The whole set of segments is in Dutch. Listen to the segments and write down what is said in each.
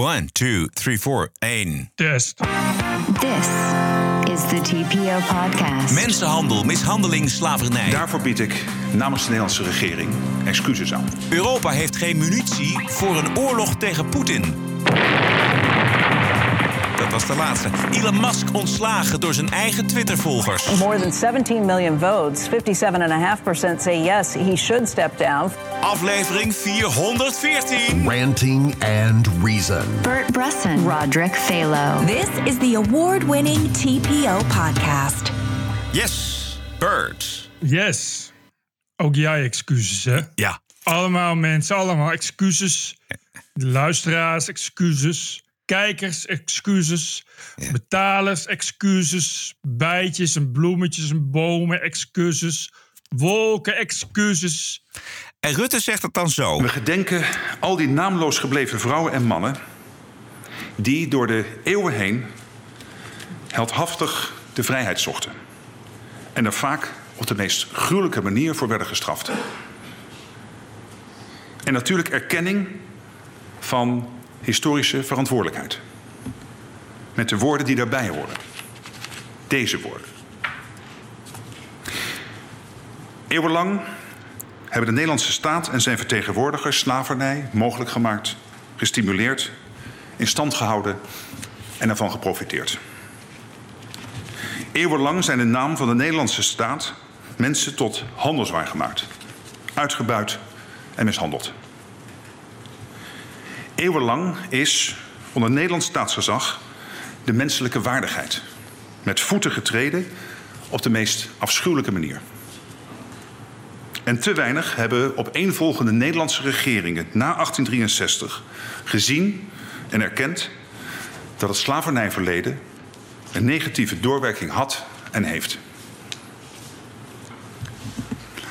One, two, three, four, één. Test. This is the TPO podcast. Mensenhandel, mishandeling, slavernij. Daarvoor bied ik namens de Nederlandse regering excuses aan. Europa heeft geen munitie voor een oorlog tegen Poetin. Dat was de laatste. Elon Musk ontslagen door zijn eigen Twitter-volgers. More than 17 million votes, 57.5% say yes, he should step down. Aflevering 414. Ranting and Reason. Bert Bresson. Roderick Phalo. This is the award winning TPO podcast. Yes, Bird. Yes. Ook jij excuses, hè? Ja. Allemaal mensen, allemaal excuses. De luisteraars, excuses. Kijkers, excuses. Betalers, excuses. Bijtjes en bloemetjes en bomen, excuses. Wolken, excuses. En Rutte zegt het dan zo. We gedenken al die naamloos gebleven vrouwen en mannen die door de eeuwen heen heldhaftig de vrijheid zochten. En er vaak op de meest gruwelijke manier voor werden gestraft. En natuurlijk erkenning van historische verantwoordelijkheid. Met de woorden die daarbij horen. Deze woorden. Eeuwenlang hebben de Nederlandse staat en zijn vertegenwoordigers slavernij mogelijk gemaakt, gestimuleerd, in stand gehouden en ervan geprofiteerd. Eeuwenlang zijn in naam van de Nederlandse staat mensen tot handelswaar gemaakt, uitgebuit en mishandeld. Eeuwenlang is onder Nederlands staatsgezag de menselijke waardigheid met voeten getreden op de meest afschuwelijke manier. En te weinig hebben opeenvolgende Nederlandse regeringen na 1863 gezien en erkend dat het slavernijverleden een negatieve doorwerking had en heeft.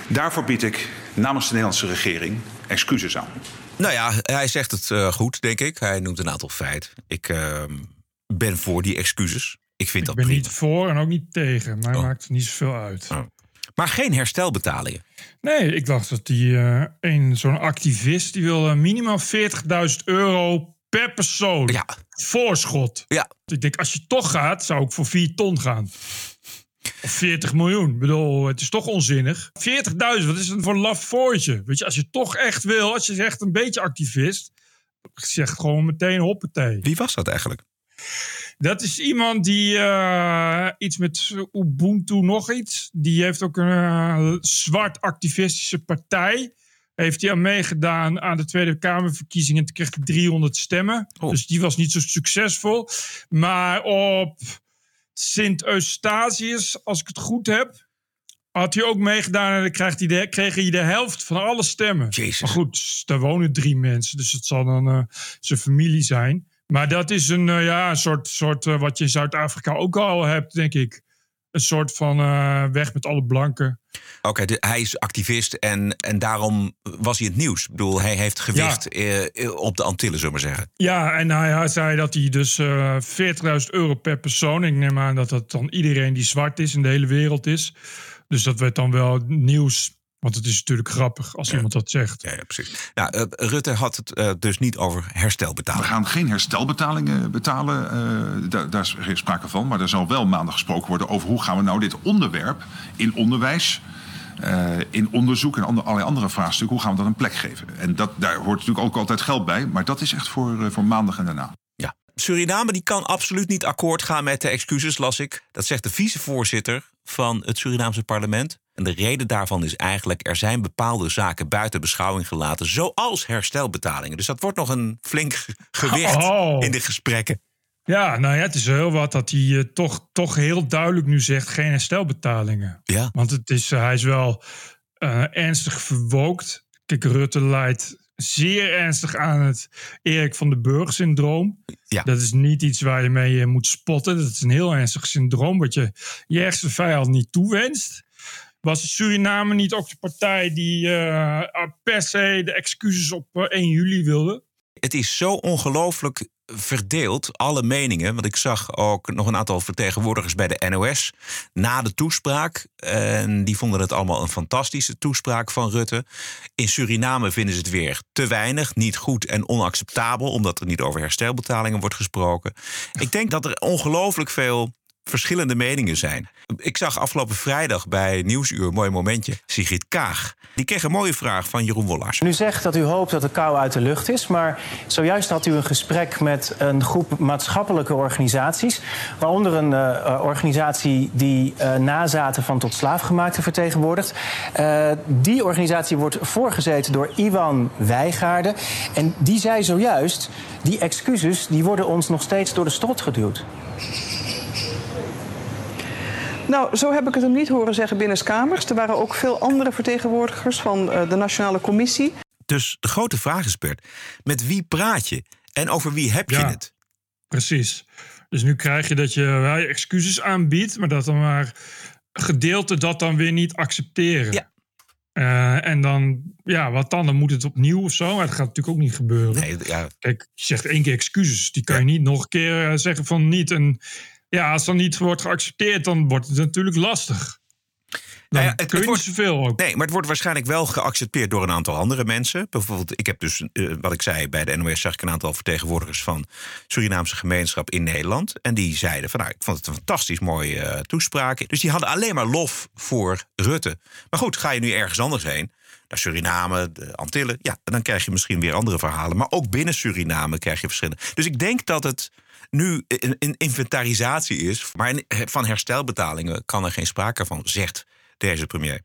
Daarvoor bied ik namens de Nederlandse regering excuses aan. Nou ja, hij zegt het eh, goed, denk ik. Hij noemt een aantal feiten. Ik eh, ben voor die excuses. Ik vind Ik dat ben prima. niet voor en ook niet tegen. Maar Oh. maakt niet zoveel uit. Oh. Maar geen herstelbetalingen. Nee, ik dacht dat die eh, een zo'n activist... die wil minimaal 40.000 euro per persoon. Ja. Voorschot. Ja, Ik denk, als je toch gaat, zou ik voor 4 ton gaan. Of 40 miljoen. Ik bedoel, het is toch onzinnig. 40.000, wat is het voor een laf voortje? Weet je, als je toch echt wil, als je echt een beetje activist... zeg gewoon meteen hoppatee. wie was dat eigenlijk? Dat is iemand die eh, iets met Ubuntu nog iets. Die heeft ook een eh, zwart activistische partij. Heeft hij aan meegedaan aan de Tweede Kamerverkiezingen. Toen kreeg hij 300 stemmen. Oh. Dus die was niet zo succesvol. Maar op Sint Eustatius, als ik het goed heb... had hij ook meegedaan en dan krijgt hij de, kreeg hij de helft van alle stemmen. Jezus. Maar goed, daar wonen drie mensen. Dus het zal dan eh, zijn familie zijn. Maar dat is een, eh, ja, een soort, soort eh, wat je in Zuid-Afrika ook al hebt, denk ik. Een soort van eh, weg met alle blanken. Oké, hij is activist en, en daarom was hij het nieuws. Ik bedoel, hij heeft gewicht eh, op de Antillen, zullen we zeggen. Ja, en hij, hij zei dat hij dus eh 40.000 euro per persoon. Ik neem aan dat dat dan iedereen die zwart is in de hele wereld is. Dus dat werd dan wel nieuws. Want het is natuurlijk grappig als iemand dat zegt. Ja, ja precies. Nou, eh, Rutte had het eh, dus niet over We herstelbetalingen. gaan geen herstelbetalingen betalen, eh, daar, daar is geen sprake van. Maar er zal wel maandag gesproken worden over hoe gaan we nou dit onderwerp in onderwijs, eh, in onderzoek en ander, allerlei andere vraagstukken, hoe gaan we dat een plek geven? En dat, daar hoort natuurlijk ook altijd geld bij, maar dat is echt voor, eh, voor maandag en daarna. Suriname die kan absoluut niet akkoord gaan met de excuses, las ik. Dat zegt de vicevoorzitter van het Surinaamse parlement. En de reden daarvan is eigenlijk... er zijn bepaalde zaken buiten beschouwing gelaten... zoals herstelbetalingen. Dus dat wordt nog een flink ge- gewicht Oh. in de gesprekken. Ja, nou ja, het is heel wat dat hij eh, toch, toch heel duidelijk nu zegt: geen herstelbetalingen. Ja. Want het is, eh, hij is wel eh, ernstig verwookt. Kijk, Rutte leidt zeer ernstig aan het Erik van den Burg-syndroom. Ja. Dat is niet iets waar je mee eh, moet spotten. Dat is een heel ernstig syndroom wat je je ergste vijand niet toewenst. Was Suriname niet ook de partij die eh, per se de excuses op eh, 1 juli wilde? Het is zo ongelooflijk verdeeld, alle meningen. Want ik zag ook nog een aantal vertegenwoordigers bij de NOS na de toespraak. En die vonden het allemaal een fantastische toespraak van Rutte. In Suriname vinden ze het weer te weinig, niet goed en onacceptabel, omdat er niet over herstelbetalingen wordt gesproken. Ik denk dat er ongelooflijk veel verschillende meningen zijn. Ik zag afgelopen vrijdag bij Nieuwsuur, een mooi momentje, Sigrid Kaag. Die kreeg een mooie vraag van Jeroen Wollars. U zegt dat u hoopt dat de kou uit de lucht is, maar zojuist had u een gesprek met een groep maatschappelijke organisaties, waaronder een uh, organisatie die uh, nazaten van tot slaafgemaakte vertegenwoordigt. Die organisatie wordt voorgezeten door Iwan Wijgaarden en die zei zojuist, die excuses die worden ons nog steeds door de strot geduwd. Nou, zo heb ik het hem niet horen zeggen binnenskamers. Er waren ook veel andere vertegenwoordigers van uh, de Nationale Commissie. Dus de grote vraag is, Bert, met wie praat je en over wie heb Ja. je het? Precies. Dus nu krijg je dat je wel je excuses aanbiedt, maar dat dan maar gedeelte dat dan weer niet accepteren. Ja. Eh, en dan, ja, wat dan? Dan moet het opnieuw of zo. Maar dat gaat natuurlijk ook niet gebeuren. Nee, ja, Kijk, je zegt één keer excuses. Die kan je niet nog een keer eh, zeggen van niet. En ja, als dan niet wordt geaccepteerd, dan wordt het natuurlijk lastig. Dan Nou ja, het- kun je het niet zoveel ook. Nee, maar het wordt waarschijnlijk wel geaccepteerd door een aantal andere mensen. Bijvoorbeeld, ik heb dus, eh, wat ik zei, bij de NOS zag ik een aantal vertegenwoordigers van Surinaamse gemeenschap in Nederland. En die zeiden van, nou, ik vond het een fantastisch mooie eh, toespraak. Dus die hadden alleen maar lof voor Rutte. Maar goed, ga je nu ergens anders heen, naar Suriname, de Antillen, ja, dan krijg je misschien weer andere verhalen. Maar ook binnen Suriname krijg je verschillende. Dus ik denk dat het nu een, inventarisatie is. Maar van herstelbetalingen kan er geen sprake van, zegt deze premier.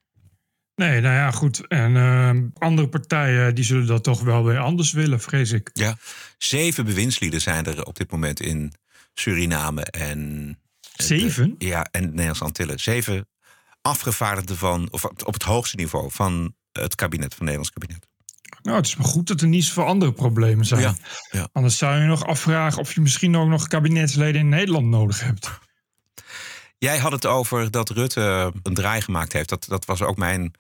Nee, nou ja, goed. En eh, andere partijen die zullen dat toch wel weer anders willen, vrees ik. Ja, zeven bewindslieden zijn er op dit moment in Suriname en. Zeven? Ja, en Nederlandse Antillen. Zeven afgevaardigden van, of op het hoogste niveau van het kabinet, van het Nederlands kabinet. Nou, het is maar goed dat er niet zoveel andere problemen zijn. Ja, ja. Anders zou je nog afvragen of je misschien ook nog kabinetsleden in Nederland nodig hebt. Jij had het over dat Rutte een draai gemaakt heeft. Dat, dat was ook mijn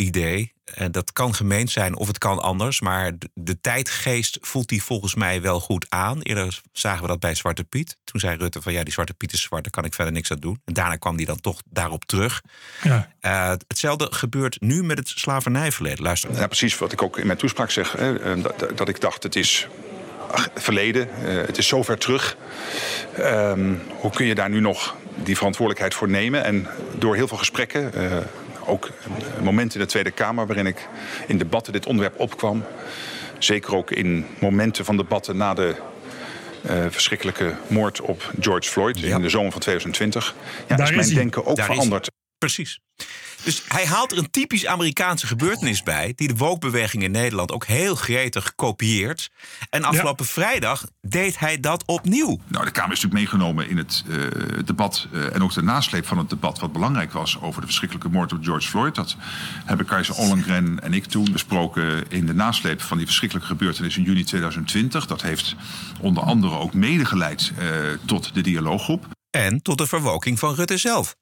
idee. En dat kan gemeend zijn of het kan anders. Maar de, de tijdgeest voelt hij volgens mij wel goed aan. Eerder zagen we dat bij Zwarte Piet. Toen zei Rutte van ja, die Zwarte Piet is zwart, daar kan ik verder niks aan doen. En daarna kwam hij dan toch daarop terug. Ja. Eh, hetzelfde gebeurt nu met het slavernijverleden. Luister. Ja, precies wat ik ook in mijn toespraak zeg. Hè, eh, dat, dat ik dacht, het is verleden, eh, het is zover terug. Ehm, hoe kun je daar nu nog die verantwoordelijkheid voor nemen? En door heel veel gesprekken, eh, ook een moment in de Tweede Kamer... waarin ik in debatten dit onderwerp opkwam... zeker ook in momenten van debatten na de eh, verschrikkelijke moord op George Floyd... Ja. in de zomer van 2020... Ja, Daar is mijn is denken ook Daar veranderd. Precies. Dus hij haalt er een typisch Amerikaanse gebeurtenis bij, die de woke-beweging in Nederland ook heel gretig kopieert. En afgelopen vrijdag deed hij dat opnieuw. Nou, de Kamer is natuurlijk meegenomen in het eh, debat eh, en ook de nasleep van het debat wat belangrijk was over de verschrikkelijke moord op George Floyd. Dat hebben Keizer Ollengren en ik toen besproken in de nasleep van die verschrikkelijke gebeurtenis in juni 2020. Dat heeft onder andere ook mede geleid eh, tot de dialooggroep. En tot de verwoking van Rutte zelf.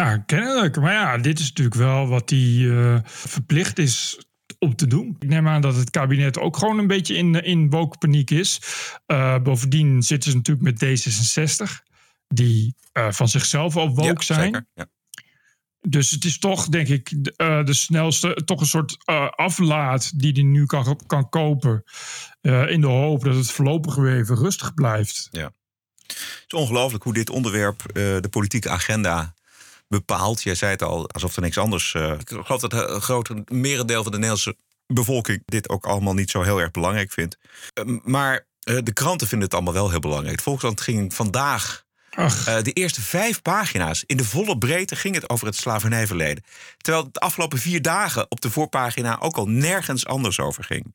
Ja, kennelijk. Maar ja, dit is natuurlijk wel wat hij eh, verplicht is om te doen. Ik neem aan dat het kabinet ook gewoon een beetje in, in woke paniek is. Eh, bovendien zitten ze natuurlijk met D66, die eh, van zichzelf al woke ja, zijn. Zeker. Ja. Dus het is toch, denk ik, de, de snelste, toch een soort aflaat die hij nu kan, kan kopen. in de hoop dat het voorlopig weer even rustig blijft. Het is ongelooflijk hoe dit onderwerp de politieke agenda bepaalt. Jij zei het al, alsof er niks anders... eh, ik geloof dat een groot merendeel van de Nederlandse bevolking... dit ook allemaal niet zo heel erg belangrijk vindt. Eh, maar eh, de kranten vinden het allemaal wel heel belangrijk. De Volkskrant ging vandaag... Eh, de eerste vijf pagina's, in de volle breedte ging het over het slavernijverleden. Terwijl het de afgelopen vier dagen op de voorpagina ook al nergens anders over ging.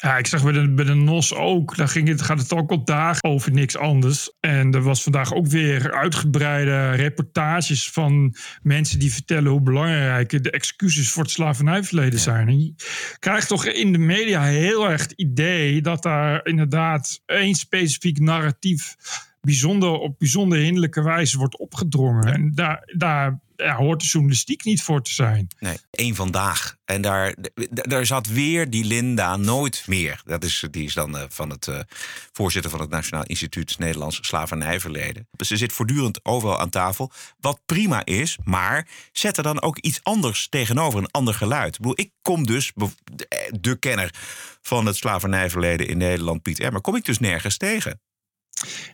Ja, ik zag bij de, bij de NOS ook. Daar ging het, gaat het ook al dagen over niks anders. En er was vandaag ook weer uitgebreide reportages van mensen die vertellen hoe belangrijk de excuses voor het slavernijverleden zijn. En je krijgt toch in de media heel erg het idee dat daar inderdaad één specifiek narratief bijzonder, op bijzonder hinderlijke wijze wordt opgedrongen. En daar, daar ja, hoort de journalistiek niet voor te zijn. Nee, één vandaag. En daar, daar zat weer die Linda nooit meer. Dat is, die is dan eh, van het eh, voorzitter van het Nationaal Instituut Nederlands Slavernijverleden. Dus ze zit voortdurend overal aan tafel. Wat prima is, maar zet er dan ook iets anders tegenover, een ander geluid. Ik ik kom dus, eh, de kenner van het slavernijverleden in Nederland, Piet Emmer, kom ik dus nergens tegen.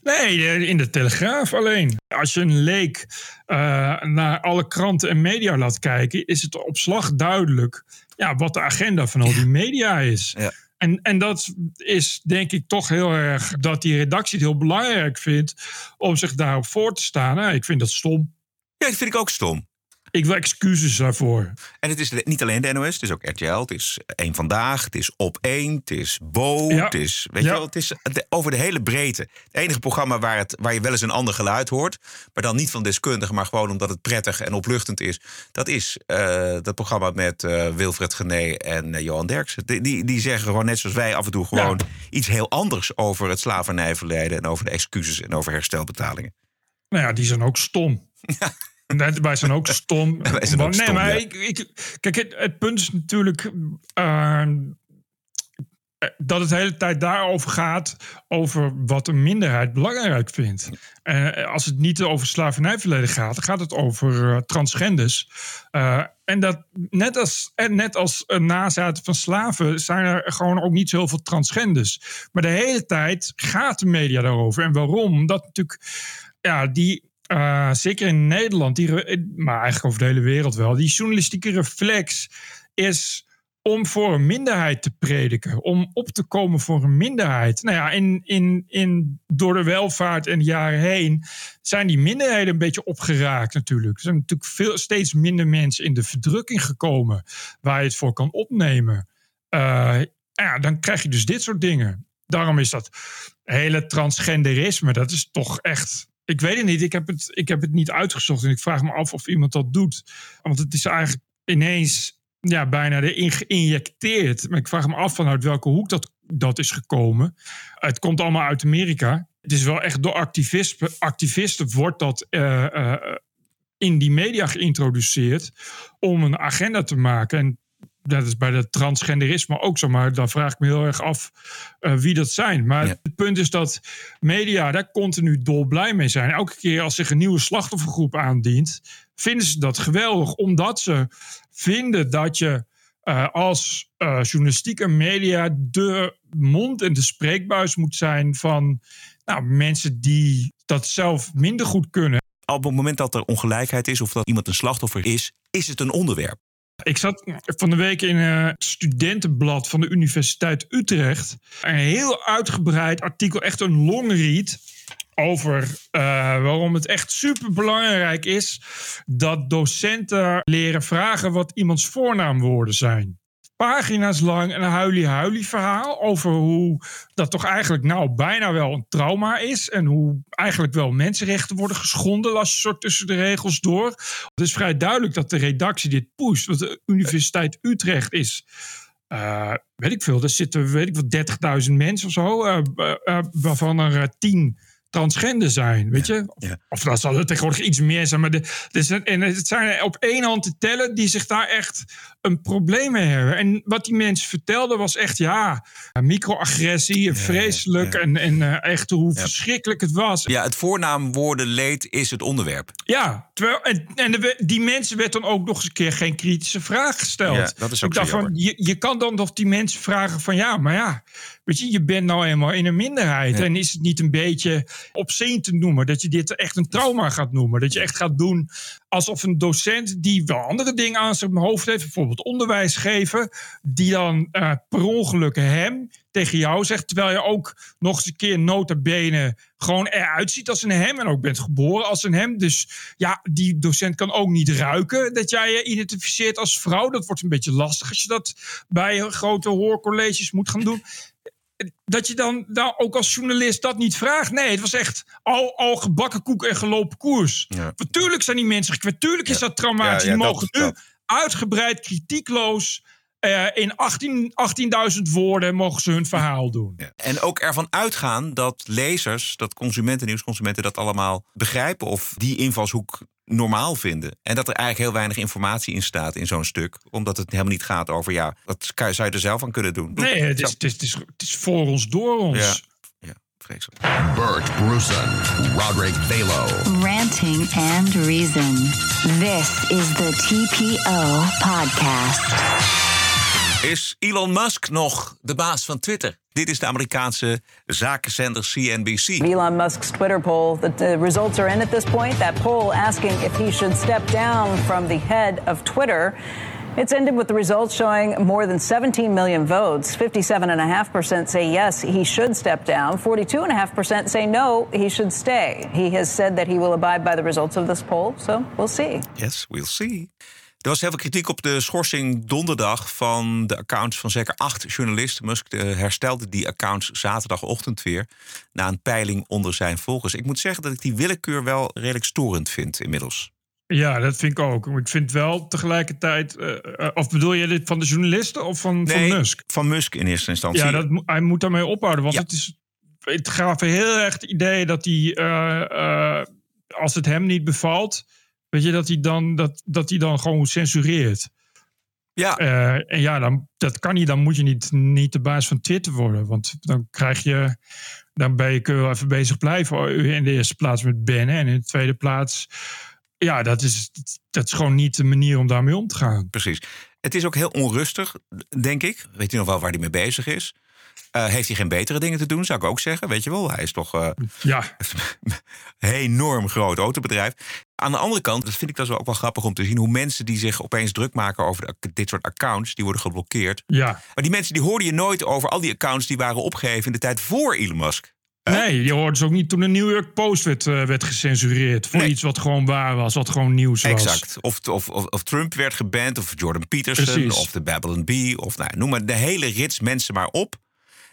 Nee, in de Telegraaf alleen. Als je een leek eh, naar alle kranten en media laat kijken, is het op slag duidelijk ja, wat de agenda van al die media is. Ja. En, en dat is denk ik toch heel erg dat die redactie het heel belangrijk vindt om zich daarop voor te staan. Nou, ik vind dat stom. Ja, dat vind ik ook stom. Ik wil excuses daarvoor. En het is niet alleen de NOS, het is ook RTL, het is één vandaag, het is op één, het is Bo, Ja. het is, weet Ja. je wel, het is over de hele breedte. Het enige programma waar, het, waar je wel eens een ander geluid hoort, maar dan niet van deskundigen, maar gewoon omdat het prettig en opluchtend is, dat is eh, dat programma met eh, Wilfred Gené en eh, Johan Derksen. Die, die, die zeggen gewoon net zoals wij af en toe gewoon iets heel anders over het slavernijverleden en over de excuses en over herstelbetalingen. Nou ja, die zijn ook stom. Net, wij zijn ook stom. Wij zijn ook nee, maar ja. ik, ik, kijk, het, het punt is natuurlijk eh, dat het de hele tijd daarover gaat, over wat een minderheid belangrijk vindt. Eh, als het niet over slavernijverleden gaat, dan gaat het over eh, transgenders. En dat net als, en net als een nazaten van slaven zijn er gewoon ook niet zoveel transgenders. Maar de hele tijd gaat de media daarover. En waarom? Omdat natuurlijk ja, die, eh, zeker in Nederland, die, re- maar eigenlijk over de hele wereld wel, die journalistieke reflex is om voor een minderheid te prediken, om op te komen voor een minderheid. Nou ja, in, in, in, door de welvaart en de jaren heen zijn die minderheden een beetje opgeraakt natuurlijk. Er zijn natuurlijk veel, steeds minder mensen in de verdrukking gekomen waar je het voor kan opnemen. Eh, ja, dan krijg je dus dit soort dingen. Daarom is dat hele transgenderisme, dat is toch echt. Ik weet het niet, ik heb het, ik heb het niet uitgezocht en ik vraag me af of iemand dat doet. Want het is eigenlijk ineens ja, bijna erin geïnjecteerd. Maar ik vraag me af vanuit welke hoek dat, dat is gekomen. Het komt allemaal uit Amerika. Het is wel echt door activisten, activisten wordt dat eh, eh, in die media geïntroduceerd om een agenda te maken. En dat is bij het transgenderisme ook zo, maar dan vraag ik me heel erg af eh, wie dat zijn. Maar Ja. het punt is dat media daar continu dolblij mee zijn. Elke keer als zich een nieuwe slachtoffergroep aandient, vinden ze dat geweldig, omdat ze vinden dat je eh, als eh, journalistiek en media de mond en de spreekbuis moet zijn van nou, mensen die dat zelf minder goed kunnen. Op het moment dat er ongelijkheid is of dat iemand een slachtoffer is, is het een onderwerp. Ik zat van de week in een studentenblad van de Universiteit Utrecht. Een heel uitgebreid artikel, echt een longread. Over eh, waarom het echt super belangrijk is dat docenten leren vragen wat iemands voornaamwoorden zijn. Pagina's lang een huilie-huilie verhaal over hoe dat toch eigenlijk nou bijna wel een trauma is. En hoe eigenlijk wel mensenrechten worden geschonden, las je soort tussen de regels door. Het is vrij duidelijk dat de redactie dit pusht. Want de Universiteit Utrecht is, eh, weet ik veel, er zitten weet ik wat 30.000 mensen of zo, eh, eh, waarvan er eh, 10 transgender zijn, weet je? Of, ja. of dat zal er tegenwoordig iets meer zijn. Maar de, dus, en het zijn er op één hand te tellen die zich daar echt een probleem mee hebben. En wat die mensen vertelden was echt, ja, microagressie, en vreselijk. ja. En, en eh, echt hoe verschrikkelijk het was. Ja, het voornaamwoordenleed is het onderwerp. Ja, terwijl, en, en de die mensen werd dan ook nog eens een keer geen kritische vraag gesteld. Ja, dat is ook Ik dacht van, je, je kan dan nog die mensen vragen van ja, maar ja, weet je, je bent nou eenmaal in een minderheid. Ja. En is het niet een beetje obscene te noemen dat je dit echt een trauma gaat noemen? Dat je echt gaat doen alsof een docent die wel andere dingen aan zijn hoofd heeft, bijvoorbeeld onderwijs geven, die dan eh, per ongeluk hem tegen jou zegt, terwijl je ook nog eens een keer nota bene gewoon eruit ziet als een hem en ook bent geboren als een hem. Dus ja, die docent kan ook niet ruiken dat jij je identificeert als vrouw. Dat wordt een beetje lastig als je dat bij grote hoorcolleges moet gaan doen. Dat je dan nou, ook als journalist dat niet vraagt. Nee, het was echt al, al gebakken koek en gelopen koers. Ja. Natuurlijk zijn die mensen gekwetst. Tuurlijk is dat traumatisch. Die dat- mogen nu dat. uitgebreid, kritiekloos eh, in 18 18.000 woorden mogen ze hun verhaal doen. En ook ervan uitgaan dat lezers, dat consumenten, nieuwsconsumenten dat allemaal begrijpen of die invalshoek normaal vinden. En dat er eigenlijk heel weinig informatie in staat in zo'n stuk. Omdat het helemaal niet gaat over, ja, wat zou je er zelf aan kunnen doen? Nee, het is, het is, het is, het is voor ons, door ons. Ja. Bert Bruson, Roderick Balo. Ranting and Reason. This is the TPO podcast. Is Elon Musk nog de baas van Twitter? Dit is de Amerikaanse zakenzender CNBC. Elon Musk's Twitter poll, the, the results are in at this point. That poll asking if he should step down from the head of Twitter. It's ended with the results showing more than 17 million votes. 57.5% say yes, he should step down. 42.5% say no, he should stay. He has said that he will abide by the results of this poll, so we'll see. Yes, we'll see. Er was heel veel kritiek op de schorsing donderdag van de accounts van zeker acht journalisten. Musk eh, herstelde die accounts zaterdagochtend weer na een peiling onder zijn volgers. Ik moet zeggen dat ik die willekeur wel redelijk storend vind inmiddels. Ja, dat vind ik ook. Ik vind wel tegelijkertijd... eh, eh, of bedoel je dit van de journalisten of van, Nee, van Musk? Van Musk in eerste instantie. Ja, dat, hij moet daarmee ophouden. Want Ja. het, is, het gaf heel erg het idee dat hij, als het hem niet bevalt, weet je, dat hij dan, dat, dat hij dan gewoon censureert. Ja. Eh, en ja, dan, dat kan niet. Dan moet je niet, niet de baas van Twitter worden. Want dan krijg je. Dan ben je, kun je wel even bezig blijven. In de eerste plaats met bannen. En in de tweede plaats. Ja, dat is, dat is gewoon niet de manier om daarmee om te gaan. Precies. Het is ook heel onrustig, denk ik. Weet hij nog wel waar hij mee bezig is? Eh, heeft hij geen betere dingen te doen, zou ik ook zeggen. Weet je wel, hij is toch eh, Ja, een enorm groot autobedrijf. Aan de andere kant, dat vind ik dat wel ook wel grappig om te zien... hoe mensen die zich opeens druk maken over de- dit soort accounts... die worden geblokkeerd. ja. Maar die mensen die hoorden je nooit over al die accounts... die waren opgegeven in de tijd voor Elon Musk. Nee, je hoorde ze ook niet toen de New York Post werd, eh, werd gecensureerd. Voor Nee. iets wat gewoon waar was, wat gewoon nieuws was. Exact. Of, of, of, of Trump werd geband, of Jordan Peterson, Precies. of de Babylon Bee, of nou, noem maar de hele rits mensen maar op.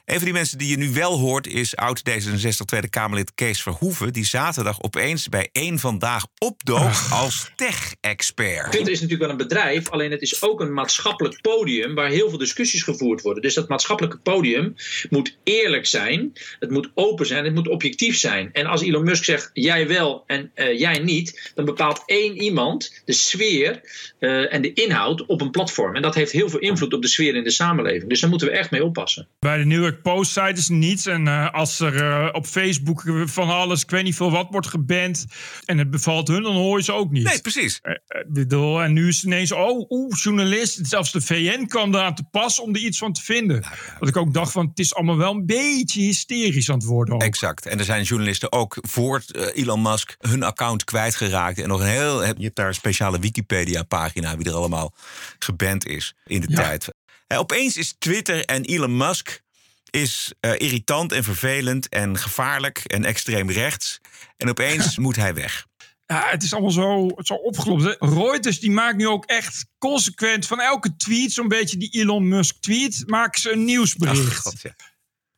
Een van die mensen die je nu wel hoort is oud D66 Tweede Kamerlid Kees Verhoeven, die zaterdag opeens bij één vandaag opdook als tech-expert. Twitter is natuurlijk wel een bedrijf, alleen het is ook een maatschappelijk podium waar heel veel discussies gevoerd worden. Dus dat maatschappelijke podium moet eerlijk zijn, het moet open zijn, het moet objectief zijn. En als Elon Musk zegt jij wel en eh, jij niet, dan bepaalt één iemand de sfeer eh, en de inhoud op een platform. En dat heeft heel veel invloed op de sfeer in de samenleving. Dus daar moeten we echt mee oppassen. Bij de New Zeiden ze niets. En eh, als er eh, op Facebook van alles, ik weet niet veel wat, wordt geband. en het bevalt hun, dan hoor je ze ook niet. Nee, precies. Eh, bedoel, en nu is het ineens, oh, oeh, journalist. Zelfs de VN kwam eraan te pas om er iets van te vinden. Dat ik ook dacht van, het is allemaal wel een beetje hysterisch aan het worden. Ook. Exact. En er zijn journalisten ook voor Elon Musk hun account kwijtgeraakt. En nog een heel. Je hebt daar een speciale Wikipedia-pagina wie er allemaal geband is in de Ja. tijd. Opeens is Twitter en Elon Musk is eh, irritant en vervelend en gevaarlijk en extreem rechts. En opeens moet hij weg. Ja, het is allemaal zo, zo opgelopen. Reuters die maakt nu ook echt consequent van elke tweet, zo'n beetje die Elon Musk tweet, maken ze een nieuwsbericht. Ach, God, ja.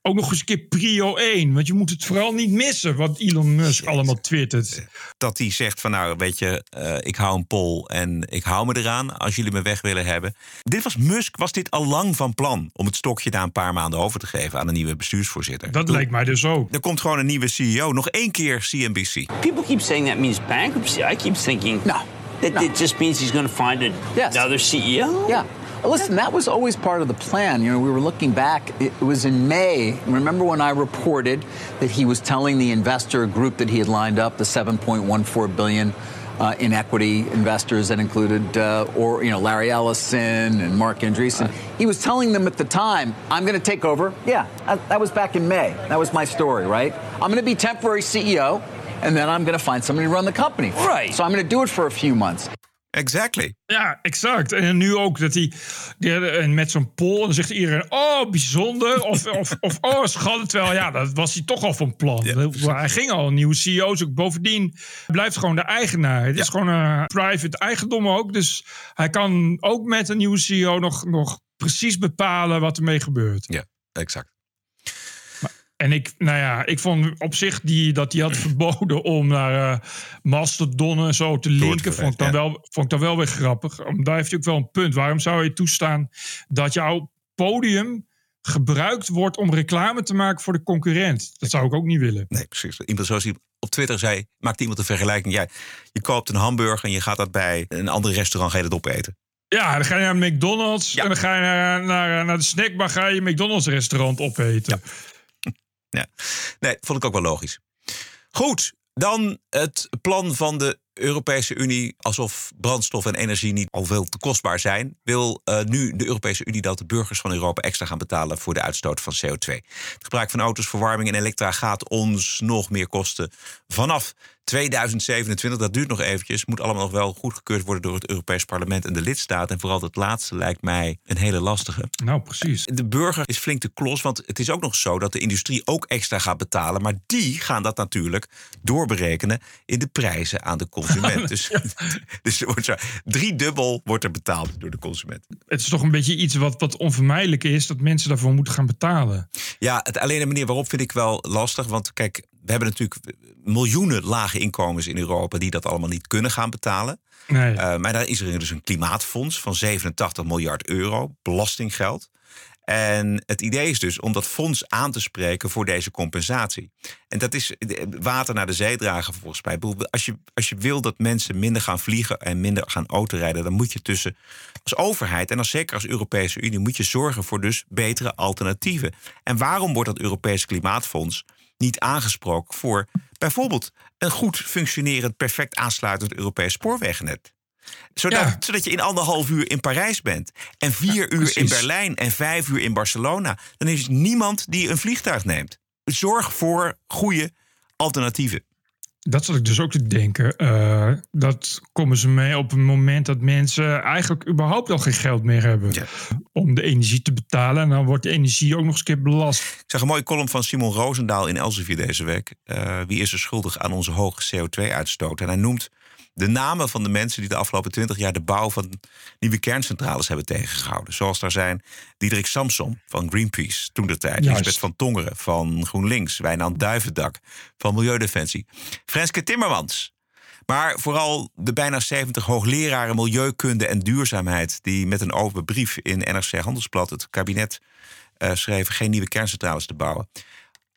Ook nog eens een keer prio 1. Want je moet het vooral niet missen wat Elon Musk allemaal twittert. Dat hij zegt van nou weet je, eh, ik hou een poll en ik hou me eraan als jullie me weg willen hebben. Dit was Musk, was dit al lang van plan om het stokje na een paar maanden over te geven aan een nieuwe bestuursvoorzitter. Dat lijkt mij dus ook. Er komt gewoon een nieuwe CEO. Nog één keer CNBC. People keep saying that means bankruptcy. I keep thinking no, that it just means he's going to find a, Yes. another CEO. Yeah. Listen, that was always part of the plan. You know, we were looking back. It was in May. Remember when I reported that he was telling the investor group that he had lined up, the 7.14 billion uh, in equity investors that included, uh, or you know, Larry Ellison and Mark Andreessen. He was telling them at the time, "I'm going to take over." Yeah, that, that was back in May. That was my story, right? I'm going to be temporary CEO, and then I'm going to find somebody to run the company. Right. So I'm going to do it for a few months. Exactly. Ja, exact. En nu ook dat hij en met zo'n poll, dan zegt iedereen, oh, bijzonder. Of, of, of oh, schat. Terwijl, ja, dat was hij toch al van plan. hij ging al een nieuwe CEO's. Ook bovendien blijft gewoon de eigenaar. Het is gewoon een private eigendom ook. Dus hij kan ook met een nieuwe CEO nog, nog precies bepalen wat ermee gebeurt. Ja, exact. En ik, nou ja, ik vond op zich die, dat hij had verboden om naar uh, Mastodon en zo te linken. Vond ik, dan wel, vond ik dan wel weer grappig. Daar heeft hij ook wel een punt. Waarom zou je toestaan dat jouw podium gebruikt wordt om reclame te maken voor de concurrent? Dat zou ik ook niet willen. Nee, precies. Iemand zoals hij op Twitter zei, maakt iemand een vergelijking. Ja, je koopt een hamburger en je gaat dat bij een ander restaurant ga je dat opeten. Ja, dan ga je naar McDonald's en dan ga je naar, naar, naar de snackbar, ga je McDonald's restaurant opeten. Ja. Ja. Nee, vond ik ook wel logisch. Goed, dan het plan van de Europese Unie, alsof brandstof en energie niet al veel te kostbaar zijn, wil uh, nu de Europese Unie dat de burgers van Europa extra gaan betalen voor de uitstoot van CO2. Het gebruik van auto's, verwarming en elektra gaat ons nog meer kosten vanaf 2027. Dat duurt nog eventjes. Moet allemaal nog wel goedgekeurd worden door het Europees Parlement en de lidstaten. En vooral het laatste lijkt mij een hele lastige. Nou, precies. De burger is flink de klos, want het is ook nog zo dat de industrie ook extra gaat betalen. Maar die gaan dat natuurlijk doorberekenen in de prijzen aan de consument. dus, dus wordt zo, drie dubbel wordt er betaald door de consument. Het is toch een beetje iets wat, wat onvermijdelijk is, dat mensen daarvoor moeten gaan betalen. Ja, het, alleen de manier waarop vind ik wel lastig. Want kijk, we hebben natuurlijk miljoenen lage inkomens in Europa die dat allemaal niet kunnen gaan betalen. Nee. Uh, maar daar is er dus een klimaatfonds van 87 miljard euro, belastinggeld. En het idee is dus om dat fonds aan te spreken voor deze compensatie. En dat is water naar de zee dragen volgens mij. Als je, als je wil dat mensen minder gaan vliegen en minder gaan autorijden, dan moet je tussen als overheid en als zeker als Europese Unie moet je zorgen voor dus betere alternatieven. En waarom wordt dat Europese Klimaatfonds niet aangesproken voor bijvoorbeeld een goed functionerend, perfect aansluitend Europees spoorwegnet. Zodat, zodat je in anderhalf uur in Parijs bent. En vier uur in Berlijn en vijf uur in Barcelona. Dan is niemand die een vliegtuig neemt. Zorg voor goede alternatieven. Dat zat ik dus ook te denken. Uh, dat komen ze mee op een moment dat mensen eigenlijk überhaupt al geen geld meer hebben om de energie te betalen. En dan wordt de energie ook nog eens een keer belast. Ik zag een mooie column van Simon Roosendaal in Elsevier deze week. Uh, wie is er schuldig aan onze hoge CO2-uitstoot? En hij noemt de namen van de mensen die de afgelopen twintig jaar de bouw van nieuwe kerncentrales hebben tegengehouden. Zoals daar zijn Diederik Samson van Greenpeace, toen de tijd. Lisbeth van Tongeren van GroenLinks. Wijnand Duivendak van Milieudefensie. Frenske Timmermans. Maar vooral de bijna 70 hoogleraren milieukunde en duurzaamheid. die met een open brief in NRC Handelsblad het kabinet uh, schreven geen nieuwe kerncentrales te bouwen.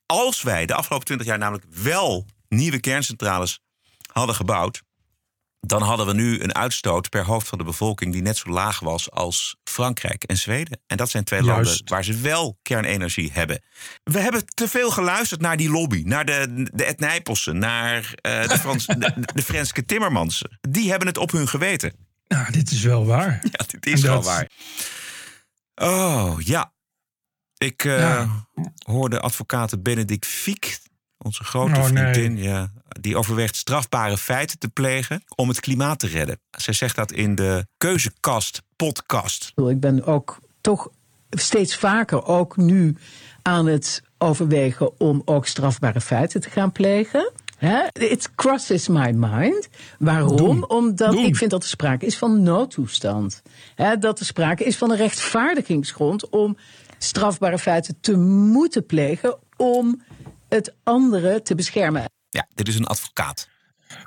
Als wij de afgelopen 20 jaar namelijk wel nieuwe kerncentrales hadden gebouwd dan hadden we nu een uitstoot per hoofd van de bevolking die net zo laag was als Frankrijk en Zweden. En dat zijn twee Juist. landen waar ze wel kernenergie hebben. We hebben te veel geluisterd naar die lobby, naar de, de Ed Nijpelsen, naar uh, de, Frans, de, Timmermansen. Die hebben het op hun geweten. Nou, dit is wel waar. Ja, dit is wel waar. Oh, ja. Ik uh, ja. hoorde advocaat Benedict Fiek onze grote oh, vriendin, ja, die overweegt strafbare feiten te plegen om het klimaat te redden. Zij zegt dat in de Keuzekast podcast. Ik ben ook toch steeds vaker ook nu aan het overwegen om ook strafbare feiten te gaan plegen. It crosses my mind. Waarom? Omdat ik vind dat er sprake is van noodtoestand. dat er sprake is van een rechtvaardigingsgrond om strafbare feiten te moeten plegen om het andere te beschermen. Ja, dit is een advocaat.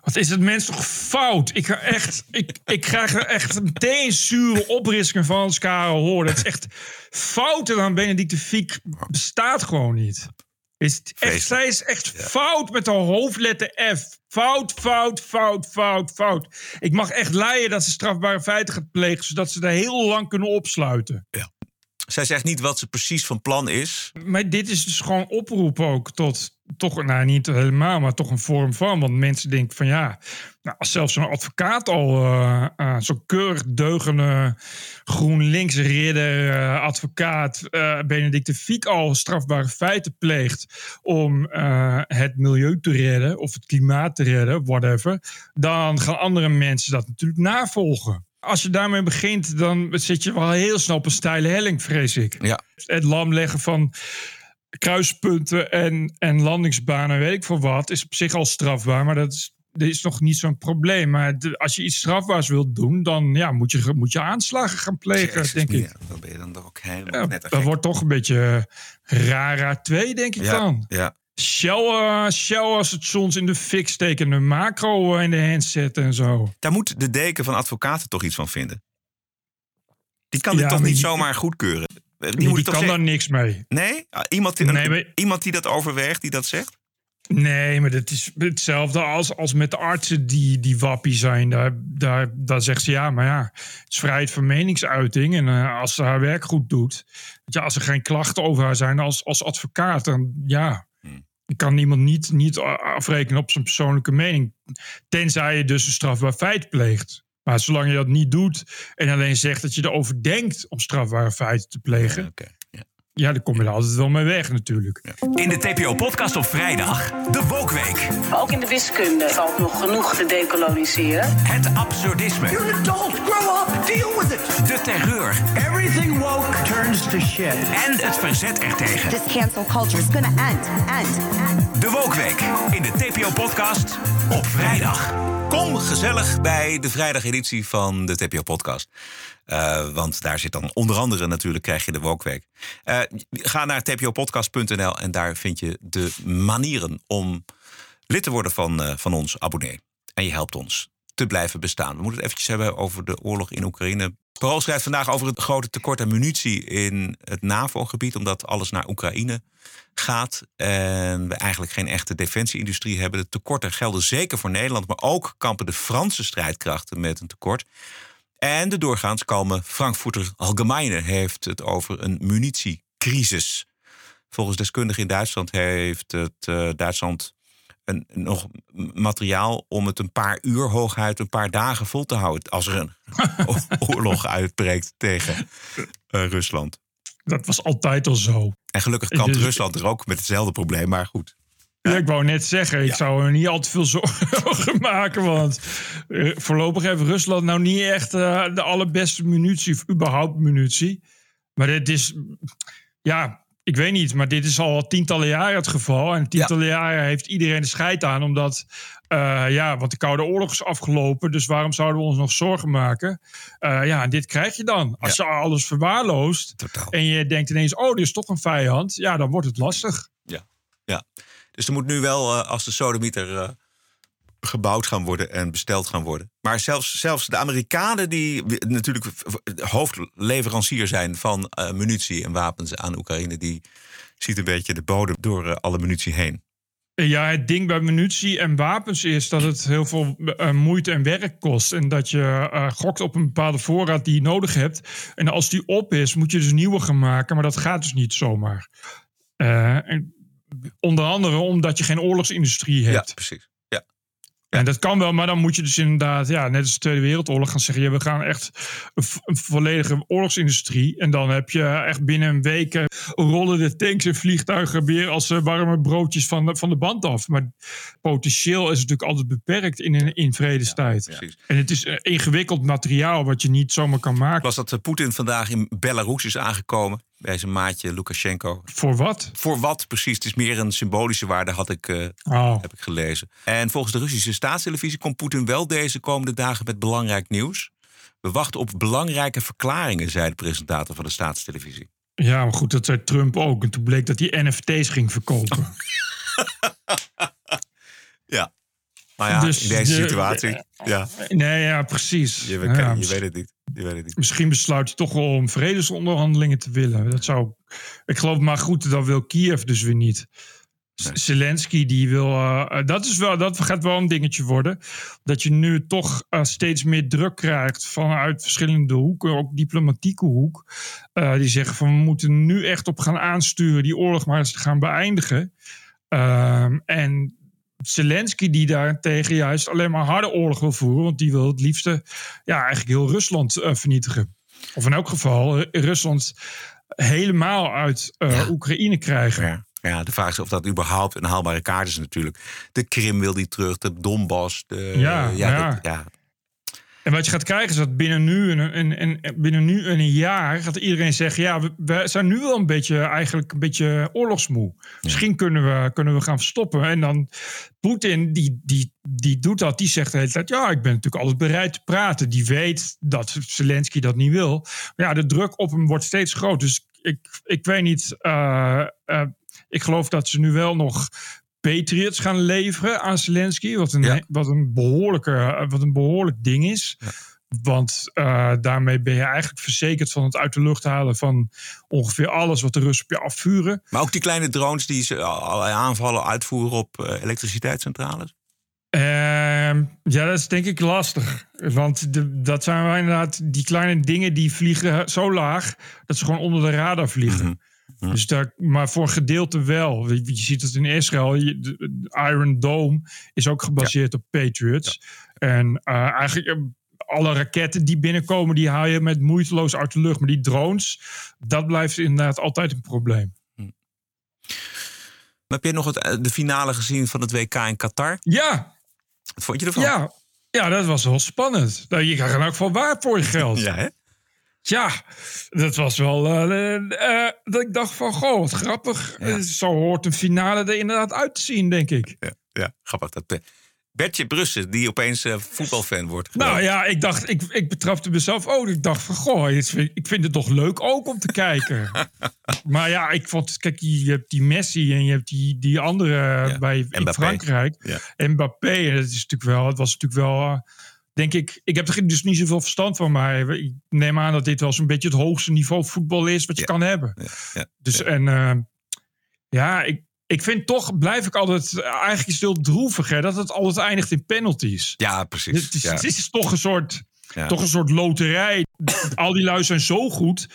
Wat is het mens toch fout? Ik, echt, ik, ik krijg er echt meteen zure opriskingen van als Karel hoor. Dat is echt fouter dan Benedicte Fiek bestaat gewoon niet. Is echt, zij is echt fout met de hoofdletter F. Fout, fout, fout, fout, fout. Ik mag echt leiden dat ze strafbare feiten gaat plegen, zodat ze er heel lang kunnen opsluiten. Ja. Zij zegt niet wat ze precies van plan is. Maar dit is dus gewoon oproep ook tot, toch, nou niet helemaal, maar toch een vorm van. Want mensen denken van ja, nou, als zelfs zo'n advocaat al uh, uh, zo'n keurig deugende GroenLinks ridder, uh, advocaat Benedict de Fiek al strafbare feiten pleegt om het milieu te redden of het klimaat te redden, whatever, dan gaan andere mensen dat natuurlijk navolgen als je daarmee begint, dan zit je wel heel snel op een steile helling, vrees ik. Ja. Het lam leggen van kruispunten en, en landingsbanen, weet ik voor wat, is op zich al strafbaar. Maar dat is er is nog niet zo'n probleem. Maar de- als je iets strafbaars wilt doen, dan ja, moet, je, moet je aanslagen gaan plegen, Jezus, denk ik. ja, Dan ben je dan toch ook helemaal Ja, net dat wordt toch een beetje Rara 2, denk ik ja, dan. ja. Shell, eh, Shell stations in de fik steken, een macro eh, in de handset en zo. Daar moet de deken van advocaten toch iets van vinden. Die kan Ja, dit toch niet die- zomaar goedkeuren? Die, Die, moet die kan zeggen- daar niks mee. Nee? Ah, Iemand die, Nee, maar- iemand die dat overweegt, die dat zegt? Nee, maar dat is hetzelfde als, als met de artsen die, die wappie zijn. Daar, daar, daar zegt ze ja, maar ja, het is vrijheid van meningsuiting. En eh, als ze haar werk goed doet, je, als er geen klachten over haar zijn als, als advocaat, dan ja. Je kan iemand niet, niet afrekenen op zijn persoonlijke mening. Tenzij je dus een strafbaar feit pleegt. Maar zolang je dat niet doet en alleen zegt dat je erover denkt om strafbare feiten te plegen. Dan kom je altijd wel mee weg natuurlijk. In de TPO-podcast op vrijdag, de Wokweek. Ook in de wiskunde valt nog genoeg te decoloniseren. Het absurdisme. You're an adult, grow up, deal with it. De terreur. Everything woke turns to shit. En het verzet ertegen. This cancel culture is gonna end, end, end. De Wokweek in de TPO-podcast op vrijdag. Kom gezellig bij de vrijdageditie van de TPO-podcast. Eh, want daar zit dan onder andere natuurlijk, krijg je de Wokweek. Eh, ga naar tpopodcast.nl en daar vind je de manieren om lid te worden van, eh, van ons abonnee. En je helpt ons te blijven bestaan. We moeten het eventjes hebben over de oorlog in Oekraïne. Parool schrijft vandaag over het grote tekort aan munitie in het NAVO-gebied, omdat alles naar Oekraïne gaat en we eigenlijk geen echte defensieindustrie hebben. De tekorten gelden zeker voor Nederland, maar ook kampen de Franse strijdkrachten met een tekort. En de doorgaans kalme Frankfurter Allgemeine heeft het over een munitiecrisis. Volgens deskundigen in Duitsland heeft het eh, Duitsland een, nog materiaal om het een paar uur hooguit een paar dagen vol te houden als er een oorlog uitbreekt tegen eh, Rusland. Dat was altijd al zo. En gelukkig kampt Dus- Rusland er ook met hetzelfde probleem, maar goed. Ja, ik wou net zeggen, ik zou er niet al te veel zorgen maken. Want eh, voorlopig heeft Rusland nou niet echt eh, de allerbeste munitie, of überhaupt munitie. Maar dit is, ja, ik weet niet, maar dit is al tientallen jaren het geval. En tientallen jaren heeft iedereen de scheid aan, omdat, eh, ja, want de Koude Oorlog is afgelopen. Dus waarom zouden we ons nog zorgen maken? Ja, en dit krijg je dan. Als je alles verwaarloost en je denkt ineens, oh, er is toch een vijand. Ja, dan wordt het lastig. Ja, ja. Dus er moet nu wel, eh, als de sodemieter eh, gebouwd gaan worden en besteld gaan worden. Maar zelfs, zelfs de Amerikanen, die natuurlijk hoofdleverancier zijn van eh, munitie en wapens aan Oekraïne, die ziet een beetje de bodem door alle munitie heen. Ja, het ding bij munitie en wapens is dat het heel veel moeite en werk kost. En dat je gokt op een bepaalde voorraad die je nodig hebt. En als die op is, moet je dus nieuwe gaan maken. Maar dat gaat dus niet zomaar. Eh, en onder andere omdat je geen oorlogsindustrie hebt. Ja, precies. Ja. En dat kan wel, maar dan moet je dus inderdaad, ja, net als de Tweede Wereldoorlog, gaan zeggen: ja, we gaan echt een, vo- een volledige oorlogsindustrie. En dan heb je echt binnen een week rollen de tanks en vliegtuigen weer als eh, warme broodjes van, de- van de band af. Maar potentieel is het natuurlijk altijd beperkt in, een- in vredestijd. en het is eh, ingewikkeld materiaal wat je niet zomaar kan maken. Las dat eh, Poetin vandaag in Belarus is aangekomen. Bij zijn maatje Lukashenko. Voor wat? Voor wat precies? Het is meer een symbolische waarde, had ik, eh, Oh. heb ik gelezen. En volgens de Russische staatstelevisie komt Poetin wel deze komende dagen met belangrijk nieuws. We wachten op belangrijke verklaringen, zei de presentator van de staatstelevisie. Ja, maar goed, dat zei Trump ook. En toen bleek dat hij NFT's ging verkopen. Ja. Maar ja, Dus in deze de- situatie. Ja. Nee, ja, precies. Je, Ja, je weet het niet. Je weet het niet. Misschien besluit hij toch wel om vredesonderhandelingen te willen. Dat zou. Ik geloof maar goed, dat wil Kiev dus weer niet. Zelensky die wil. eh, dat, is wel, dat gaat wel een dingetje worden. Dat je nu toch eh, steeds meer druk krijgt vanuit verschillende hoeken, ook diplomatieke hoek. eh, die zeggen van we moeten nu echt op gaan aansturen die oorlog maar eens te gaan beëindigen. Ehm, en Zelensky die daartegen juist alleen maar harde oorlog wil voeren. Want die wil het liefste ja, eigenlijk heel Rusland eh, vernietigen. Of in elk geval eh, Rusland helemaal uit eh, Oekraïne krijgen. Ja. Ja, de vraag is of dat überhaupt een haalbare kaart is natuurlijk. De Krim wil die terug, de Donbass. De, Ja, ja. dat- ja. En wat je gaat krijgen is dat binnen nu en, en, en binnen nu en een jaar gaat iedereen zeggen: ja, we, we zijn nu wel een beetje eigenlijk een beetje oorlogsmoe. Misschien kunnen we, kunnen we gaan stoppen. En dan Poetin, die, die, die doet dat, die zegt de hele tijd: ja, ik ben natuurlijk altijd bereid te praten. Die weet dat Zelensky dat niet wil. Maar ja, de druk op hem wordt steeds groter. Dus ik, ik weet niet. eh, eh, ik geloof dat ze nu wel nog Patriots gaan leveren aan Zelensky. Wat een, wat een, behoorlijke, wat een behoorlijk ding is. Want eh, daarmee ben je eigenlijk verzekerd van het uit de lucht halen van ongeveer alles wat de Russen op je afvuren. Maar ook die kleine drones die ze allerlei aanvallen uitvoeren op eh, elektriciteitscentrales? Ehm, ja, dat is denk ik lastig. Want de, dat zijn inderdaad die kleine dingen die vliegen zo laag dat ze gewoon onder de radar vliegen. Dus daar, maar voor een gedeelte wel. Je, je ziet het in Israël. je- de- de Iron Dome is ook gebaseerd op Patriots. En eh, eigenlijk eh, alle raketten die binnenkomen, die haal je met moeiteloos uit de lucht. Maar die drones, dat blijft inderdaad altijd een probleem. Heb je nog het, eh, de finale gezien van het WK in Qatar? Ja. Wat vond je ervan? Ja, ja, dat was wel spannend. Nou, Je krijgt er ook van waar voor je geld. Ja, hè? Ja, dat was wel. eh, eh, eh, dat ik dacht van, goh, wat grappig. Zo hoort een finale er inderdaad uit te zien, denk ik. Ja, ja grappig. Dat, Bertje Brussen, die opeens voetbalfan wordt. Nou ja, ik dacht, ik, ik betrapte mezelf ook. Ik dacht van, goh, ik vind het toch leuk ook om te kijken. maar ja, ik vond, kijk, je hebt die Messi en je hebt die, die andere bij in Mbappé. Frankrijk. Ja. Mbappé, en dat is natuurlijk wel, het was natuurlijk wel, denk ik, ik heb er dus niet zoveel verstand van, maar ik neem aan dat dit wel zo'n beetje het hoogste niveau voetbal is wat je kan hebben. Ja, Dus en eh, ja, ik, ik vind toch, blijf ik altijd, eigenlijk is het heel droevig hè, dat het altijd eindigt in penalties. Ja, precies. Het is, het is toch een soort, toch een soort loterij. Al die lui zijn zo goed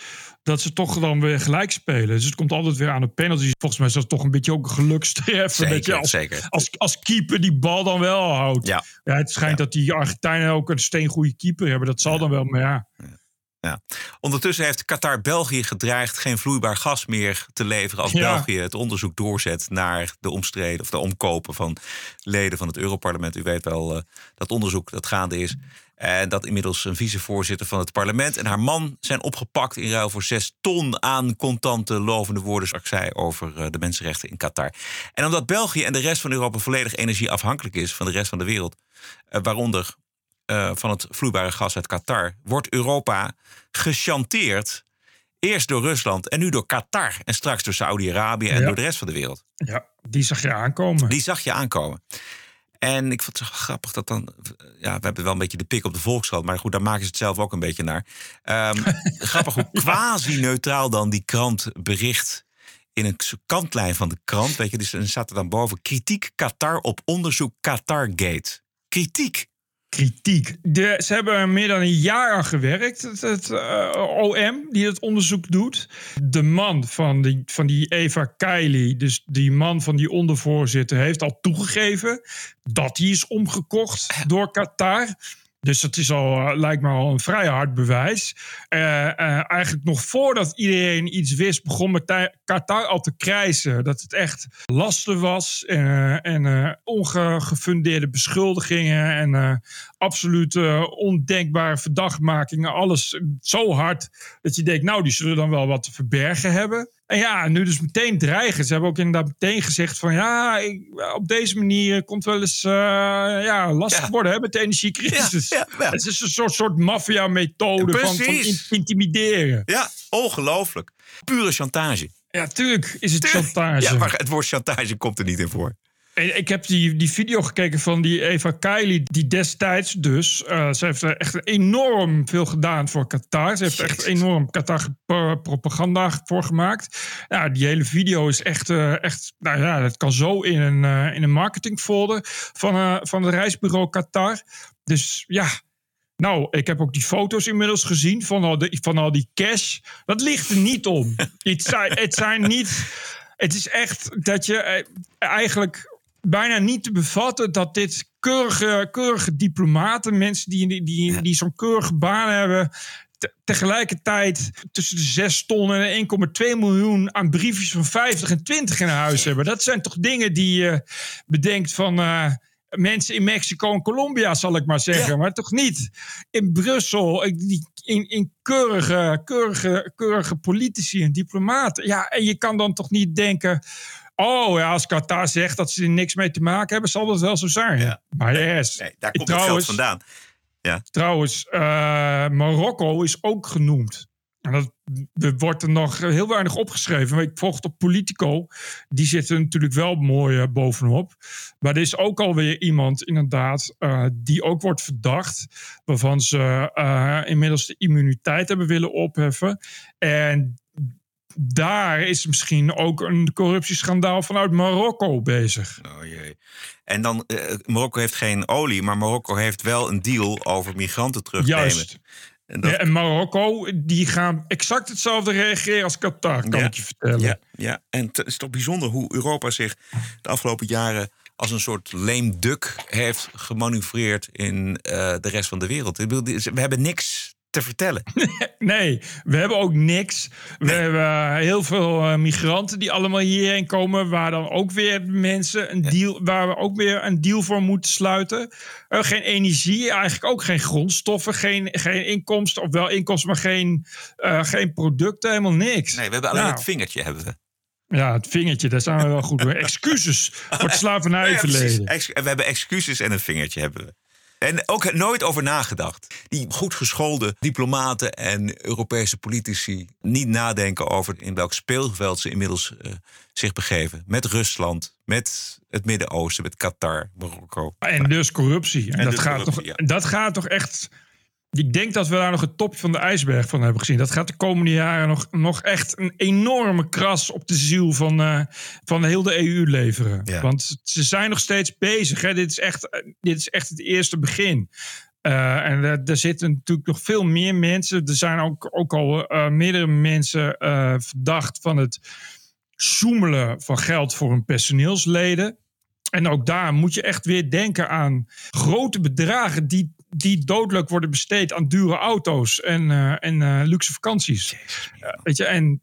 dat ze toch dan weer gelijk spelen. Dus het komt altijd weer aan de penalties. Volgens mij is dat toch een beetje ook een gelukstreffer. Zeker, dat je als, zeker. Als, als keeper die bal dan wel houdt. Ja. het schijnt dat die Argentijnen ook een steengoede keeper hebben. Dat zal dan wel, maar ja. Ja. Ondertussen heeft Qatar België gedreigd geen vloeibaar gas meer te leveren als Ja. België het onderzoek doorzet naar de omstreden of de omkopen van leden van het Europarlement. U weet wel eh, dat onderzoek dat gaande is. En dat inmiddels een vicevoorzitter van het parlement en haar man zijn opgepakt in ruil voor zes ton aan contante lovende woorden, zoals ik zei, over eh, de mensenrechten in Qatar. En omdat België en de rest van Europa volledig energieafhankelijk is van de rest van de wereld, eh, waaronder eh, van het vloeibare gas uit Qatar, wordt Europa gechanteerd. Eerst door Rusland en nu door Qatar. En straks door Saudi-Arabië en Ja. door de rest van de wereld. ja, die zag je aankomen. Die zag je aankomen. En ik vond het zo grappig dat dan. Ja, we hebben wel een beetje de pik op de volkskrant. Maar goed, daar maken ze het zelf ook een beetje naar. Ehm, grappig hoe quasi-neutraal dan die krant bericht. In een kantlijn van de krant. Weet je, dus er staat er dan boven. Kritiek Qatar op onderzoek Qatargate. Kritiek. Kritiek. Ze hebben er meer dan een jaar aan gewerkt, het, eh, OM, die het onderzoek doet. De man van die, van die Eva Kaili, dus die man van die ondervoorzitter, heeft al toegegeven dat hij is omgekocht door Qatar. Dus dat is al, eh, lijkt me al een vrij hard bewijs. Eh, eh, eigenlijk nog voordat iedereen iets wist, begon Mata- Qatar al te krijsen. Dat het echt lasten was en ongefundeerde beschuldigingen en absoluut eh, ondenkbare verdachtmakingen. Alles zo hard dat je denkt, nou, die zullen dan wel wat te verbergen hebben. En ja, nu dus meteen dreigen. Ze hebben ook inderdaad meteen gezegd van ja, ik- op deze manier komt wel eens eh, ja, lastig worden hè, met de energiecrisis. Het is een soort, soort maffia-methode van, van in- intimideren. Ja, ongelooflijk. Pure chantage. Ja, tuurlijk is het chantage. Ja, maar het woord chantage komt er niet in voor. Ik heb die, die video gekeken van die Eva Kaili, die destijds dus... eh, ze heeft er echt enorm veel gedaan voor Qatar. Ze heeft echt enorm Qatar-propaganda voor gemaakt. Ja, die hele video is echt... eh, echt nou ja, dat kan zo in een, eh, in een marketingfolder van, van het reisbureau Qatar. Dus ja... Nou, ik heb ook die foto's inmiddels gezien van al, de, van al die cash. Dat ligt er niet om. het, zijn, het zijn niet. Het is echt dat je eigenlijk bijna niet te bevatten dat dit keurige, keurige diplomaten, mensen die, die, die, die zo'n keurige baan hebben, te- tegelijkertijd tussen de 6 ton en 1,2 miljoen aan briefjes van 50 en 20 in huis hebben. Dat zijn toch dingen die je bedenkt van. eh, mensen in Mexico en Colombia, zal ik maar zeggen. Maar toch niet in Brussel, in, in, in keurige, keurige, keurige politici en diplomaten. Ja, en je kan dan toch niet denken. Oh ja, als Qatar zegt dat ze er niks mee te maken hebben, zal dat wel zo zijn. Maar yes. Nee, daar komt het geld vandaan. Ja. Trouwens, uh, Marokko is ook genoemd. En dat wordt er nog heel weinig opgeschreven. Ik volg op Politico. Die zitten natuurlijk wel mooi uh, bovenop. Maar er is ook alweer iemand, inderdaad, uh, die ook wordt verdacht. Waarvan ze uh, inmiddels de immuniteit hebben willen opheffen. En daar is misschien ook een corruptieschandaal vanuit Marokko bezig. Oh jee. En dan, uh, Marokko heeft geen olie, maar Marokko heeft wel een deal over migranten terugnemen. Juist. En, dat... ja, en Marokko, die gaan exact hetzelfde reageren als Qatar, kan ja, ik je vertellen. Ja, ja. en het is toch bijzonder hoe Europa zich de afgelopen jaren als een soort lame duck heeft gemanoeuvreerd in uh, de rest van de wereld. We hebben niks te vertellen. Nee, we hebben ook niks. We nee. hebben heel veel uh, migranten die allemaal hierheen komen, waar dan ook weer mensen een deal, waar we ook weer een deal voor moeten sluiten. Uh, geen energie, eigenlijk ook geen grondstoffen, geen, geen inkomsten, of wel inkomsten, maar geen, uh, geen producten, helemaal niks. Nee, we hebben alleen nou. het vingertje hebben we. Ja, het vingertje, daar zijn we wel goed door. Excuses voor het slavernijverleden. Ja, Ex we hebben excuses en een vingertje hebben we. En ook nooit over nagedacht. Die goed geschoolde diplomaten en Europese politici niet nadenken over in welk speelveld ze inmiddels uh, zich begeven. Met Rusland, met het Midden-Oosten, met Qatar, Marokko. En dus corruptie. En, en dat, dus gaat corruptie, toch, ja. dat gaat toch echt. Ik denk dat we daar nog het topje van de ijsberg van hebben gezien. Dat gaat de komende jaren nog, nog echt een enorme kras op de ziel van, uh, van heel de EU leveren. Ja. Want ze zijn nog steeds bezig. Hè. Dit, is echt, dit is echt het eerste begin. Uh, en er, er, zitten natuurlijk nog veel meer mensen. Er zijn ook, ook al uh, meerdere mensen verdacht van het zoemelen van geld voor hun personeelsleden. En ook daar moet je echt weer denken aan grote bedragen die die dodelijk worden besteed aan dure auto's en, uh, en uh, luxe vakanties. Jezus, uh, weet je, en,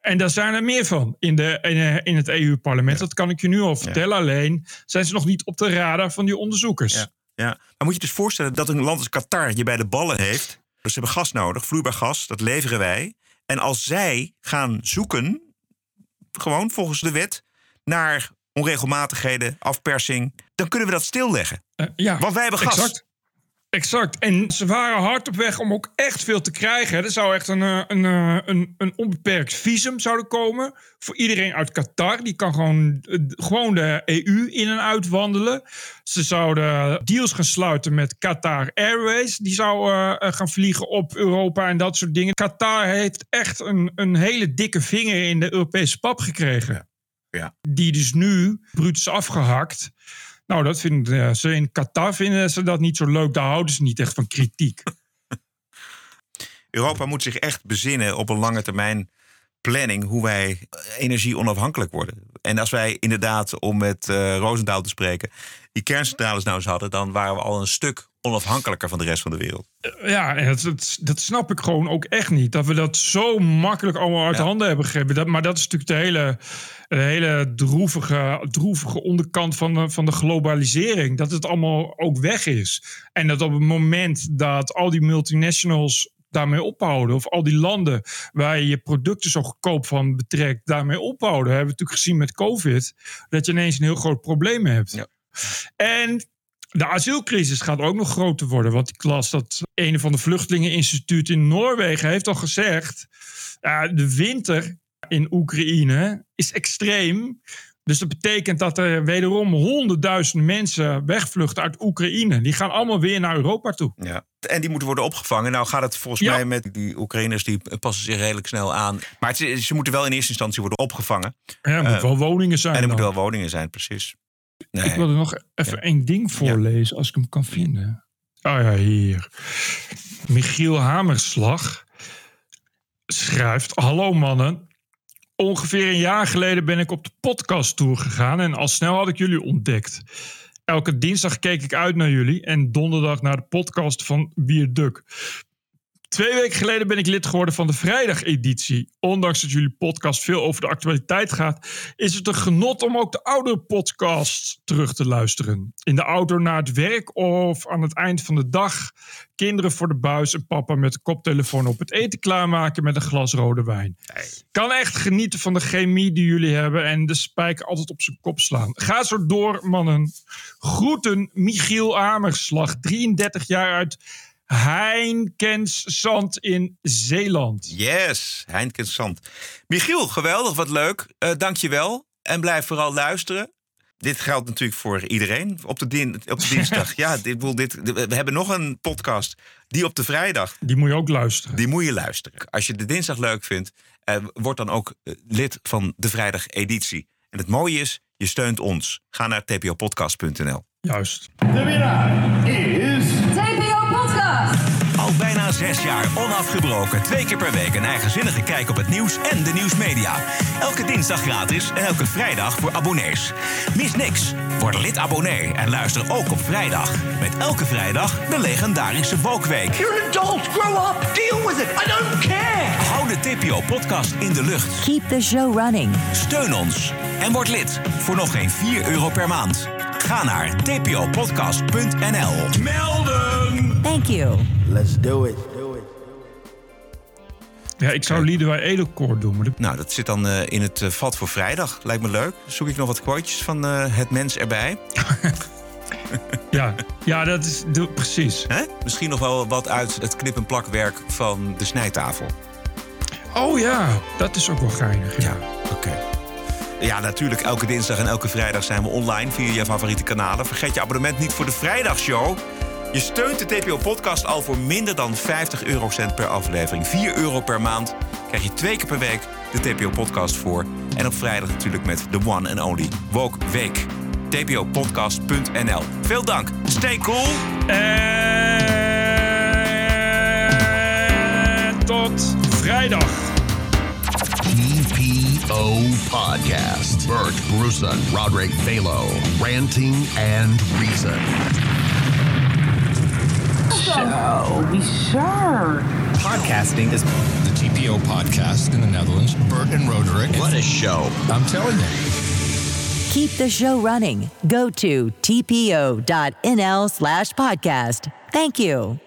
en daar zijn er meer van in, de, in, in het EU-parlement. Ja. Dat kan ik je nu al vertellen. Ja. Alleen zijn ze nog niet op de radar van die onderzoekers. Ja. ja, maar moet je dus voorstellen dat een land als Qatar je bij de ballen heeft. Dus ze hebben gas nodig, vloeibaar gas, dat leveren wij. En als zij gaan zoeken, gewoon volgens de wet, naar onregelmatigheden, afpersing, dan kunnen we dat stilleggen. Uh, ja, Want wij hebben gas. Exact. Exact. En ze waren hard op weg om ook echt veel te krijgen. Er zou echt een, een, een, een onbeperkt visum zouden komen. Voor iedereen uit Qatar. Die kan gewoon, gewoon de EU in en uit wandelen. Ze zouden deals gaan sluiten met Qatar Airways. Die zou uh, gaan vliegen op Europa en dat soort dingen. Qatar heeft echt een, een hele dikke vinger in de Europese pap gekregen. Ja. Ja. Die dus nu bruut is afgehakt. Nou, dat vinden ze in Qatar vinden ze dat niet zo leuk. Daar houden ze niet echt van kritiek. Europa moet zich echt bezinnen op een lange termijn planning hoe wij energie onafhankelijk worden. En als wij inderdaad, om met uh, Roosendaal te spreken, die kerncentrales nou eens hadden, dan waren we al een stuk onafhankelijker van de rest van de wereld. Ja, dat, dat, dat snap ik gewoon ook echt niet. Dat we dat zo makkelijk allemaal uit ja. handen hebben gegeven. Dat, maar dat is natuurlijk de hele, de hele droevige, droevige onderkant van de, van de globalisering. Dat het allemaal ook weg is. En dat op het moment dat al die multinationals daarmee ophouden. Of al die landen waar je je producten zo goedkoop van betrekt, daarmee ophouden. We hebben natuurlijk gezien met COVID dat je ineens een heel groot probleem hebt. Ja. En de asielcrisis gaat ook nog groter worden. Want ik las dat een van de vluchtelingeninstituut in Noorwegen heeft al gezegd... Uh, de winter in Oekraïne is extreem. Dus dat betekent dat er wederom honderdduizenden mensen wegvluchten uit Oekraïne. Die gaan allemaal weer naar Europa toe. Ja. En die moeten worden opgevangen. Nou gaat het volgens ja. mij met die Oekraïners, die passen zich redelijk snel aan. Maar het, ze moeten wel in eerste instantie worden opgevangen. Ja, er moeten uh, wel woningen zijn. En er moeten wel woningen zijn, precies. Nee. Ik wilde nog even ja. één ding voorlezen, als ik hem kan vinden. Oh ja, hier. Michiel Hamerslag schrijft... Hallo mannen, ongeveer een jaar geleden ben ik op de podcast tour gegaan... en al snel had ik jullie ontdekt. Elke dinsdag keek ik uit naar jullie... en donderdag naar de podcast van Wierduk. Twee weken geleden ben ik lid geworden van de vrijdageditie. Ondanks dat jullie podcast veel over de actualiteit gaat, is het een genot om ook de oudere podcasts terug te luisteren. In de auto naar het werk of aan het eind van de dag. Kinderen voor de buis en papa met de koptelefoon op het eten klaarmaken met een glas rode wijn. Kan echt genieten van de chemie die jullie hebben en de spijker altijd op zijn kop slaan. Ga zo door, mannen. Groeten, Michiel Amerslag, 33 jaar uit Heinkensand in Zeeland. Yes, Heinkensand. Michiel, geweldig, wat leuk. Uh, Dank je wel. En blijf vooral luisteren. Dit geldt natuurlijk voor iedereen op de, op de dinsdag. ja, dit, dit, we hebben nog een podcast. Die op de vrijdag. Die moet je ook luisteren. Die moet je luisteren. Als je de dinsdag leuk vindt, uh, word dan ook uh, lid van de vrijdag editie. En het mooie is, je steunt ons. Ga naar tpopodcast.nl. Juist. De winnaar is... TPO Podcast! Zes jaar onafgebroken. Twee keer per week een eigenzinnige kijk op het nieuws en de nieuwsmedia. Elke dinsdag gratis en elke vrijdag voor abonnees. Mis niks. Word lid abonnee en luister ook op vrijdag. Met elke vrijdag de legendarische Wokweek. You're an adult. Grow up. Deal with it. I don't care. Hou de TPO-podcast in de lucht. Keep the show running. Steun ons en word lid voor nog geen 4 euro per maand. Ga naar tpopodcast.nl. Melden! Thank you. Let's do it. Ja, ik zou Liedewij Edelkoor doen. Maar Nou, dat zit dan uh, in het uh, vat voor vrijdag. Lijkt me leuk. Zoek ik nog wat quotejes van uh, het mens erbij. ja, ja, dat is de, precies. Hè? Misschien nog wel wat uit het knip- en plakwerk van de snijtafel. Oh ja, dat is ook wel geinig. Ja, ja oké. Okay. Ja, natuurlijk. Elke dinsdag en elke vrijdag zijn we online via je favoriete kanalen. Vergeet je abonnement niet voor de vrijdagshow. Je steunt de TPO-podcast al voor minder dan 50 eurocent per aflevering. 4 euro per maand krijg je twee keer per week de TPO-podcast voor. En op vrijdag natuurlijk met de one and only Woke Week. tpopodcast.nl Veel dank. Stay cool. En tot vrijdag. TPO Podcast. Bert Bruson, Roderick Velo, Ranting and Reason. So bizarre. Podcasting is the TPO podcast in the Netherlands. Bert and Roderick. What a show. I'm telling you. Keep the show running. Go to tpo.nl slash podcast. Thank you.